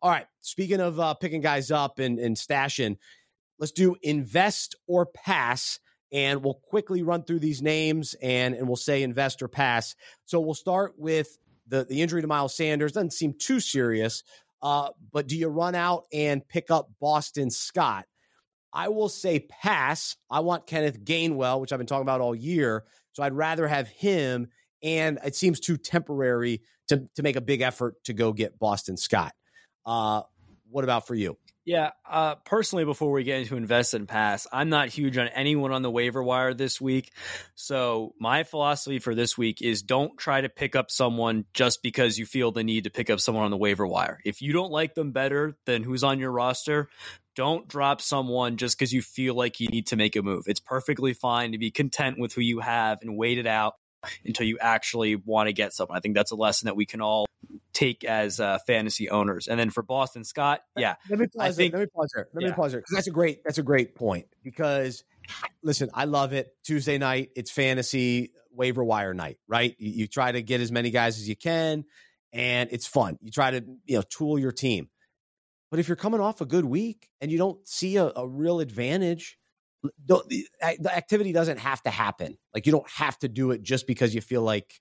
All right. Speaking of uh, picking guys up and, and stashing, let's do invest or pass. And we'll quickly run through these names and, and we'll say invest or pass. So we'll start with the, the injury to Miles Sanders. Doesn't seem too serious. Uh, but do you run out and pick up Boston Scott? I will say pass. I want Kenneth Gainwell, which I've been talking about all year. So I'd rather have him. And it seems too temporary to, to make a big effort to go get Boston Scott. Uh, what about for you? Yeah, uh, personally, before we get into invest and pass, I'm not huge on anyone on the waiver wire this week. So my philosophy for this week is don't try to pick up someone just because you feel the need to pick up someone on the waiver wire. If you don't like them better than who's on your roster, don't drop someone just because you feel like you need to make a move. It's perfectly fine to be content with who you have and wait it out until you actually want to get something. I think that's a lesson that we can all take as uh, fantasy owners. And then for Boston Scott, yeah, let me pause. I think, let me pause there. Let yeah. me pause because that's a great that's a great point. Because listen, I love it. Tuesday night, it's fantasy waiver wire night, right? You, you try to get as many guys as you can, and it's fun. You try to you know tool your team. But if you're coming off a good week and you don't see a, a real advantage, the, the activity doesn't have to happen. Like you don't have to do it just because you feel like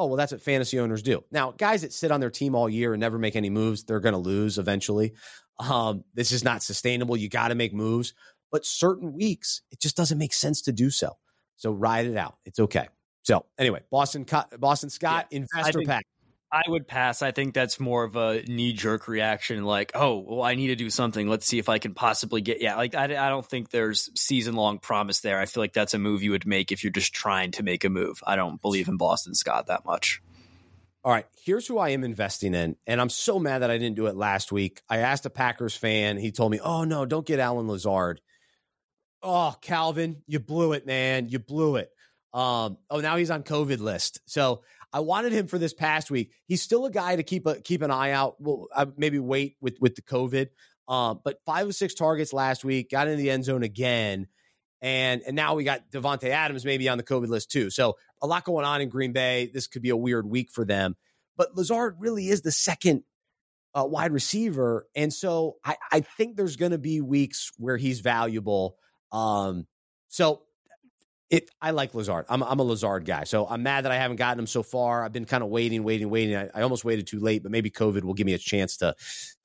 oh, well, that's what fantasy owners do. Now, guys that sit on their team all year and never make any moves, they're going to lose eventually. Um, this is not sustainable. You got to make moves. But certain weeks, it just doesn't make sense to do so. So ride it out. It's okay. So anyway, Boston Boston Scott, yeah, investor pack. I would pass. I think that's more of a knee jerk reaction, like, oh, well, I need to do something. Let's see if I can possibly get. Yeah, like I, I don't think there's season long promise there. I feel like that's a move you would make if you're just trying to make a move. I don't believe in Boston Scott that much. All right, here's who I am investing in, and I'm so mad that I didn't do it last week. I asked a Packers fan. He told me, "Oh no, don't get Allen Lazard. Oh, Calvin, you blew it, man. You blew it. Um, oh, now he's on COVID list. So I wanted him for this past week. He's still a guy to keep a keep an eye out. Well, I maybe wait with with the COVID. Um, but five of six targets last week, got in the end zone again. And and now we got Davante Adams maybe on the COVID list too. So a lot going on in Green Bay. This could be a weird week for them. But Lazard really is the second uh, wide receiver, and so I, I think there's going to be weeks where he's valuable. Um, so it I like Lazard. I'm I'm a Lazard guy. So I'm mad that I haven't gotten him so far. I've been kind of waiting, waiting, waiting. I, I, almost waited too late, but maybe COVID will give me a chance to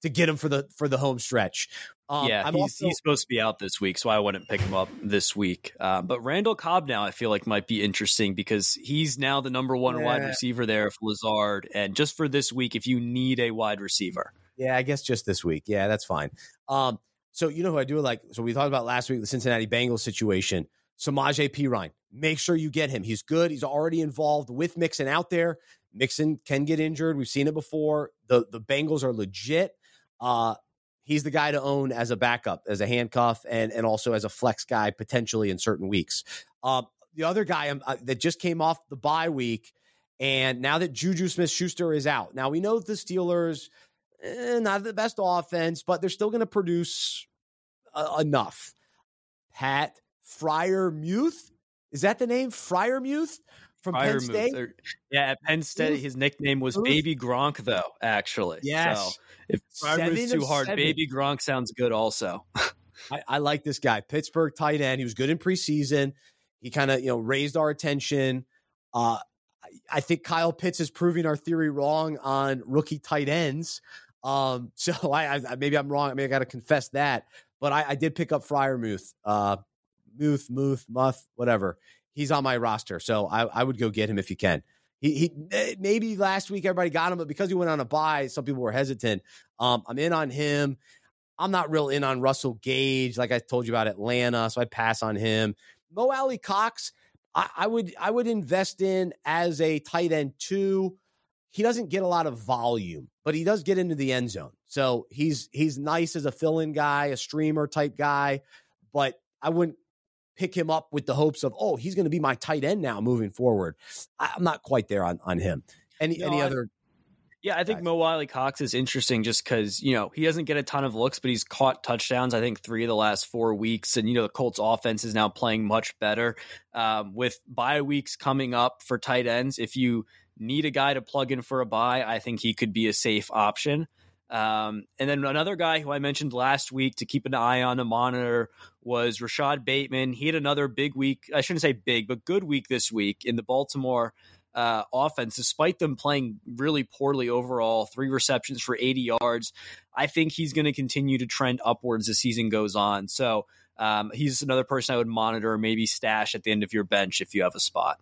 to get him for the for the home stretch. Um, yeah, he's, also, he's supposed to be out this week, so I wouldn't pick him up this week. Uh, but Randall Cobb now I feel like might be interesting because he's now the number one yeah. wide receiver there for Lazard, and just for this week, if you need a wide receiver, yeah, I guess just this week, yeah, that's fine. Um, so you know who I do like. So we talked about last week the Cincinnati Bengals situation. Samaje Perine. Make sure you get him. He's good. He's already involved with Mixon out there. Mixon can get injured. We've seen it before. The the Bengals are legit. Uh, he's the guy to own as a backup, as a handcuff, and and also as a flex guy potentially in certain weeks. Uh, the other guy um, uh, that just came off the bye week, and now that Juju Smith Schuster is out, now we know the Steelers eh, not the best offense, but they're still going to produce uh, enough. Pat Freiermuth. Is that the name? Friar Muth? from Penn State? Yeah, at Penn State, his nickname was Baby Gronk, though, actually. Yes. So if Freiermuth's too hard, seven. Baby Gronk sounds good also. [LAUGHS] I, I, like this guy. Pittsburgh tight end. He was good in preseason. He kind of, you know, raised our attention. Uh, I think Kyle Pitts is proving our theory wrong on rookie tight ends. Um, [LAUGHS] so I, I maybe I'm wrong. I mean, I got to confess that, but I, I, did pick up Freiermuth. Uh, Muth, Muth, Muth, whatever. He's on my roster, so I, I would go get him if you can. He, he maybe last week everybody got him, but because he went on a bye, some people were hesitant. Um, I'm in on him. I'm not real in on Russell Gage, like I told you about Atlanta, so I'd pass on him. Mo Alie-Cox, I, I would I would invest in as a tight end too. He doesn't get a lot of volume, but he does get into the end zone. So he's he's nice as a fill-in guy, a streamer type guy, but I wouldn't pick him up with the hopes of, oh, he's going to be my tight end now moving forward. I'm not quite there on on him. Any no, any I, other? Yeah, I think Mo Alie-Cox is interesting just because you know he doesn't get a ton of looks, but he's caught touchdowns. I think three of the last four weeks, and you know the Colts offense is now playing much better um, with bye weeks coming up for tight ends. If you need a guy to plug in for a bye, I think he could be a safe option. Um, and then another guy who I mentioned last week to keep an eye on a monitor was Rashod Bateman. He had another big week. I shouldn't say big, but good week this week in the Baltimore uh, offense, despite them playing really poorly overall, three receptions for 80 yards. I think he's going to continue to trend upwards as season goes on. So um, he's another person I would monitor, maybe stash at the end of your bench if you have a spot.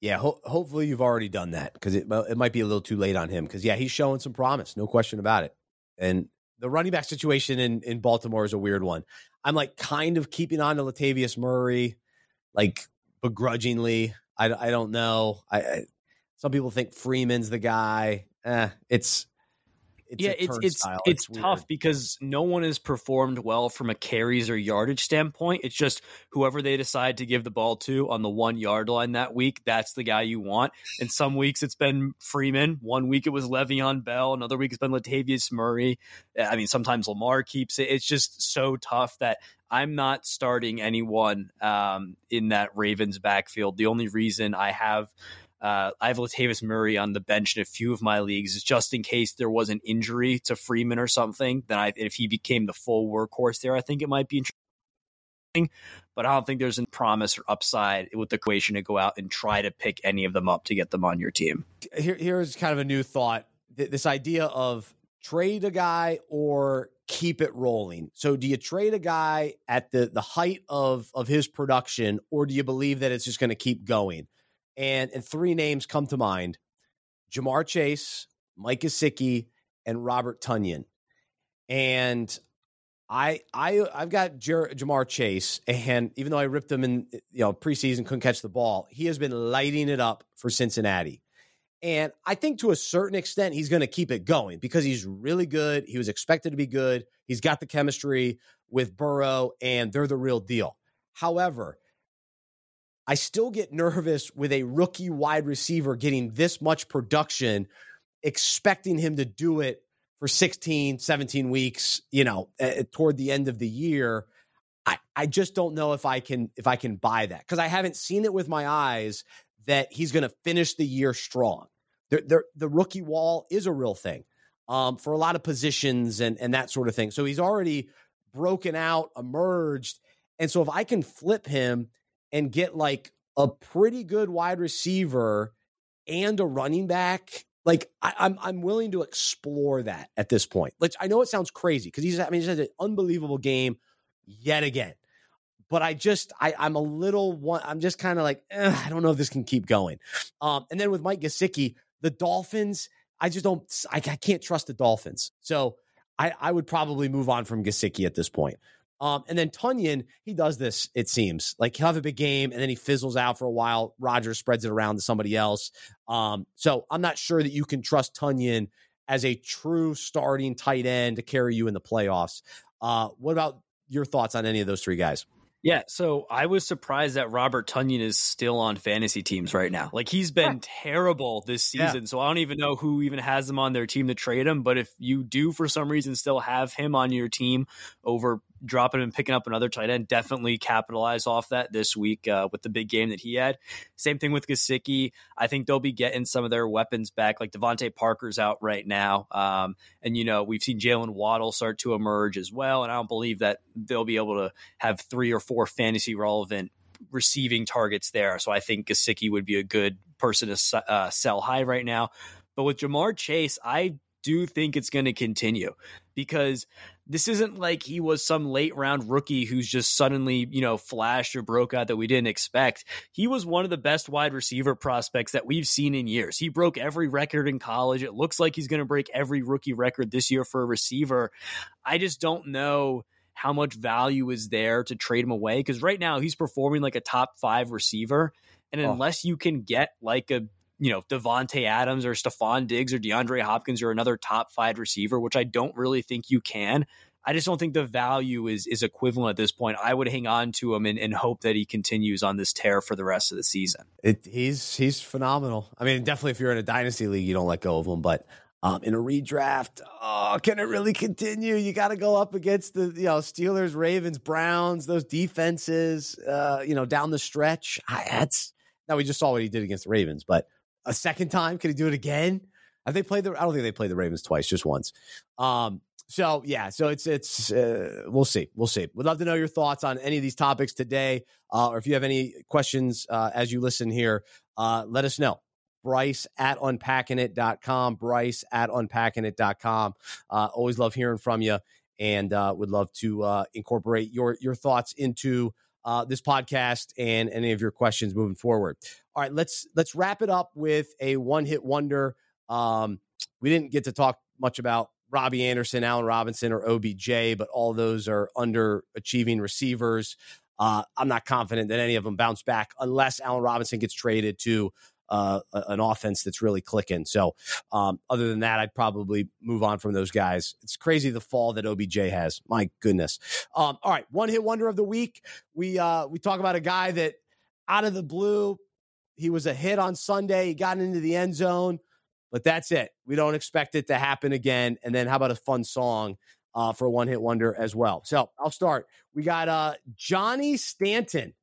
Yeah, ho- hopefully you've already done that because it it might be a little too late on him. Because yeah, he's showing some promise, no question about it. And the running back situation in in Baltimore is a weird one. I'm like kind of keeping on to Latavius Murray, like begrudgingly. I, I don't know. I, I some people think Freeman's the guy. Eh, it's it's yeah, it's it's it's, it's tough because no one has performed well from a carries or yardage standpoint. It's just whoever they decide to give the ball to on the one yard line that week, that's the guy you want. And some weeks it's been Freeman. One week it was Le'Veon Bell. Another week it's been Latavius Murray. I mean, sometimes Lamar keeps it. It's just so tough that I'm not starting anyone um, in that Ravens backfield. The only reason I have uh, I have Latavius Murray on the bench in a few of my leagues, just in case there was an injury to Freeman or something. Then, I, if he became the full workhorse there, I think it might be interesting. But I don't think there's a promise or upside with the equation to go out and try to pick any of them up to get them on your team. Here, here's kind of a new thought: this idea of trade a guy or keep it rolling. So do you trade a guy at the the height of of his production or do you believe that it's just going to keep going? And, and three names come to mind Ja'Marr Chase, Mike Gesicki, and Robert Tonyan. And I I I've got Jer- Ja'Marr Chase, and even though I ripped him in you know preseason, couldn't catch the ball, he has been lighting it up for Cincinnati. And I think to a certain extent, he's going to keep it going because he's really good. He was expected to be good. He's got the chemistry with Burrow, and they're the real deal. However, I still get nervous with a rookie wide receiver getting this much production, expecting him to do it for 16, 17 weeks, you know, uh, toward the end of the year. I, I just don't know if I can if I can buy that because I haven't seen it with my eyes that he's going to finish the year strong. The rookie wall is a real thing um, for a lot of positions and and that sort of thing. So he's already broken out, emerged, and so if I can flip him and get like a pretty good wide receiver and a running back, like I, am I'm, I'm willing to explore that at this point. Like I know it sounds crazy because he's I mean he's had an unbelievable game yet again. But I just I I'm a little one I'm just kind of like I don't know if this can keep going. Um, and then with Mike Gesicki, the Dolphins, I just don't I, I can't trust the Dolphins. So I I would probably move on from Gesicki at this point. Um, and then Tonyan, he does this, it seems. Like he'll have a big game and then he fizzles out for a while. Rodgers spreads it around to somebody else. Um, so I'm not sure that you can trust Tonyan as a true starting tight end to carry you in the playoffs. Uh, what about your thoughts on any of those three guys? Yeah, so I was surprised that Robert Tonyan is still on fantasy teams right now. Like he's been yeah. terrible this season, yeah. so I don't even know who even has him on their team to trade him. But if you do for some reason still have him on your team over dropping and picking up another tight end, definitely capitalize off that this week uh, with the big game that he had. Same thing with Gesicki. I think they'll be getting some of their weapons back. Like DeVante Parker's out right now, um, and you know we've seen Jalen Waddle start to emerge as well. And I don't believe that they'll be able to have three or four fantasy relevant receiving targets there. So I think Gesicki would be a good person to uh, sell high right now. But with Ja'Marr Chase, I do think it's going to continue because this isn't like he was some late round rookie who's just suddenly, you know, flashed or broke out that we didn't expect. He was one of the best wide receiver prospects that we've seen in years. He broke every record in college. It looks like he's going to break every rookie record this year for a receiver. I just don't know how much value is there to trade him away because right now he's performing like a top five receiver. And oh. unless you can get like a you know, Davante Adams or Stefon Diggs or DeAndre Hopkins or another top five receiver, which I don't really think you can. I just don't think the value is is equivalent at this point. I would hang on to him and, and hope that he continues on this tear for the rest of the season. It, he's he's phenomenal. I mean, definitely if you're in a dynasty league, you don't let go of him, but um, in a redraft, oh, can it really continue? You got to go up against the you know Steelers, Ravens, Browns, those defenses. Uh, you know, down the stretch. I, that's now we just saw what he did against the Ravens, but a second time? Could he do it again? Have they played the? I don't think they played the Ravens twice, just once. Um, so yeah, so it's it's uh, we'll see, we'll see. We'd love to know your thoughts on any of these topics today, uh, or if you have any questions uh, as you listen here, uh, let us know. Bryce at unpackingit.com. Bryce at unpackingit.com. Uh, always love hearing from you, and uh, would love to uh, incorporate your your thoughts into uh, this podcast and any of your questions moving forward. All right, let's let's wrap it up with a one hit wonder. Um, we didn't get to talk much about Robbie Anderson, Allen Robinson, or OBJ, but all those are underachieving receivers. Uh, I'm not confident that any of them bounce back unless Allen Robinson gets traded to uh, an offense that's really clicking. So, um, other than that, I'd probably move on from those guys. It's crazy the fall that OBJ has. My goodness. Um, all right, one hit wonder of the week. We uh, we talk about a guy that out of the blue, he was a hit on Sunday. He got into the end zone, but that's it. We don't expect it to happen again. And then how about a fun song? Uh, for one hit wonder as well. So I'll start. We got uh, Johnny Stanton,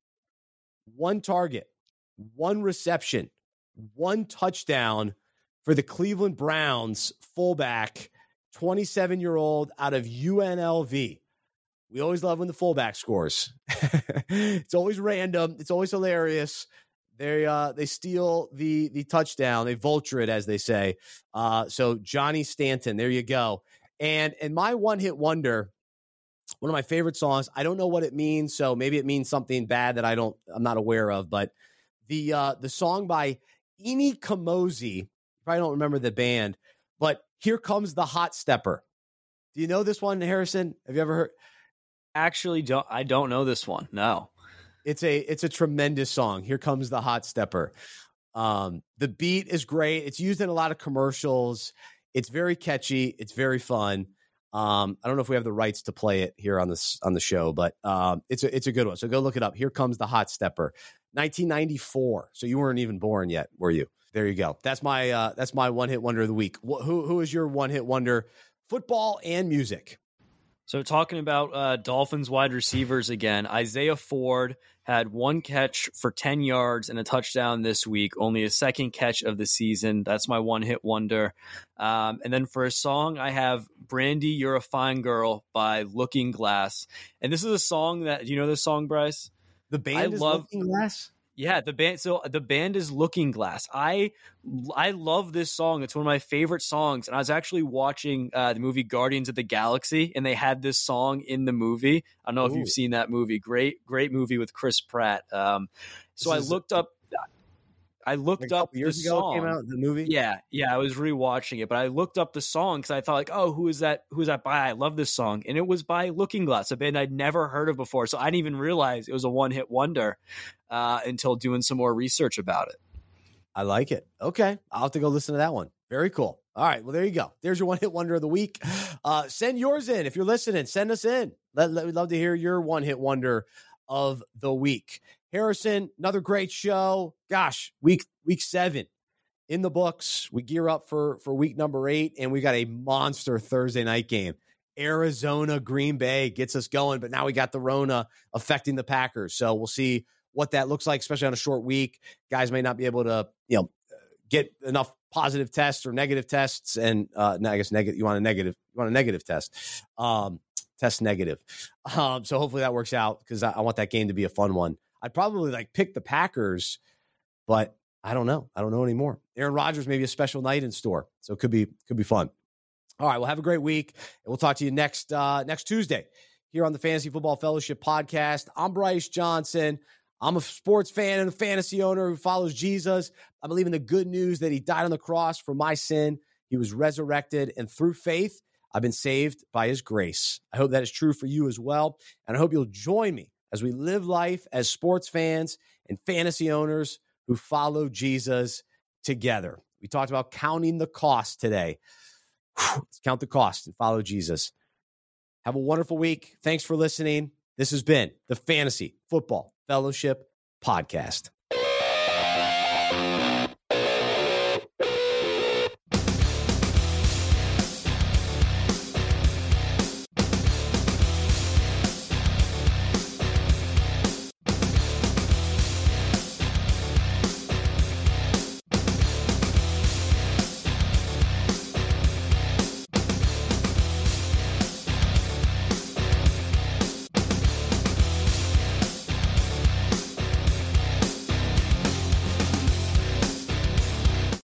one target, one reception, one touchdown for the Cleveland Browns fullback, 27 year old out of UNLV. We always love when the fullback scores. [LAUGHS] it's always random. It's always hilarious. They uh they steal the the touchdown. They vulture it as they say. Uh so Johnny Stanton, there you go. And and my one hit wonder, one of my favorite songs. I don't know what it means, so maybe it means something bad that I don't I'm not aware of, but the uh the song by Ini Kamoze. Probably don't remember the band, but here comes the hot stepper. Do you know this one, Harrison? Have you ever heard? Actually, don't I don't know this one. No. It's a it's a tremendous song. Here comes the hot stepper. Um, the beat is great. It's used in a lot of commercials. It's very catchy. It's very fun. Um, I don't know if we have the rights to play it here on this on the show, but um, it's a it's a good one. So go look it up. Here comes the hot stepper, 1994. So you weren't even born yet, were you? There you go. That's my uh, that's my one hit wonder of the week. Wh- who who is your one hit wonder? Football and music. So talking about uh, Dolphins wide receivers again, Isaiah Ford had one catch for 10 yards and a touchdown this week, only a second catch of the season. That's my one hit wonder. Um, and then for a song, I have Brandy, You're a Fine Girl by Looking Glass. And this is a song that, do you know this song, Bryce? The band I is love- Looking Glass. Yeah, the band. So the band is Looking Glass. I I love this song. It's one of my favorite songs. And I was actually watching uh, the movie Guardians of the Galaxy, and they had this song in the movie. I don't know if you've seen that movie. Great, great movie with Chris Pratt. Um, so I This is- looked up. I looked Like up years the ago, song. came out the movie. Yeah, yeah, I was rewatching it, but I looked up the song because I thought like, oh, who is that? Who is that by? I love this song, and it was by Looking Glass, a band I'd never heard of before. So I didn't even realize it was a one hit wonder uh, until doing some more research about it. I like it. Okay. I'll have to go listen to that one. Very cool. All right. Well, there you go. There's your one hit wonder of the week. Uh, send yours in. If you're listening, send us in. Let, let, we'd love to hear your one hit wonder of the week. Harrison, another great show. Gosh, week week seven in the books. We gear up for for week number eight, and we got a monster Thursday night game. Arizona, Green Bay gets us going, but now we got the Rona affecting the Packers. So we'll see what that looks like, especially on a short week. Guys may not be able to, you know, get enough positive tests or negative tests. And uh, I guess negative. You want a negative. You want a negative test. Um, test negative. Um, so hopefully that works out because I, I want that game to be a fun one. I'd probably like pick the Packers, but I don't know. I don't know anymore. Aaron Rodgers maybe a special night in store, so it could be could be fun. All right, well, have a great week, and we'll talk to you next uh, next Tuesday here on the Fantasy Football Fellowship podcast. I'm Bryce Johnson. I'm a sports fan and a fantasy owner who follows Jesus. I believe in the good news that he died on the cross for my sin. He was resurrected, and through faith, I've been saved by his grace. I hope that is true for you as well. And I hope you'll join me as we live life as sports fans and fantasy owners who follow Jesus together. We talked about counting the cost today. Let's count the cost and follow Jesus. Have a wonderful week. Thanks for listening. This has been the Fantasy Football Fellowship Podcast.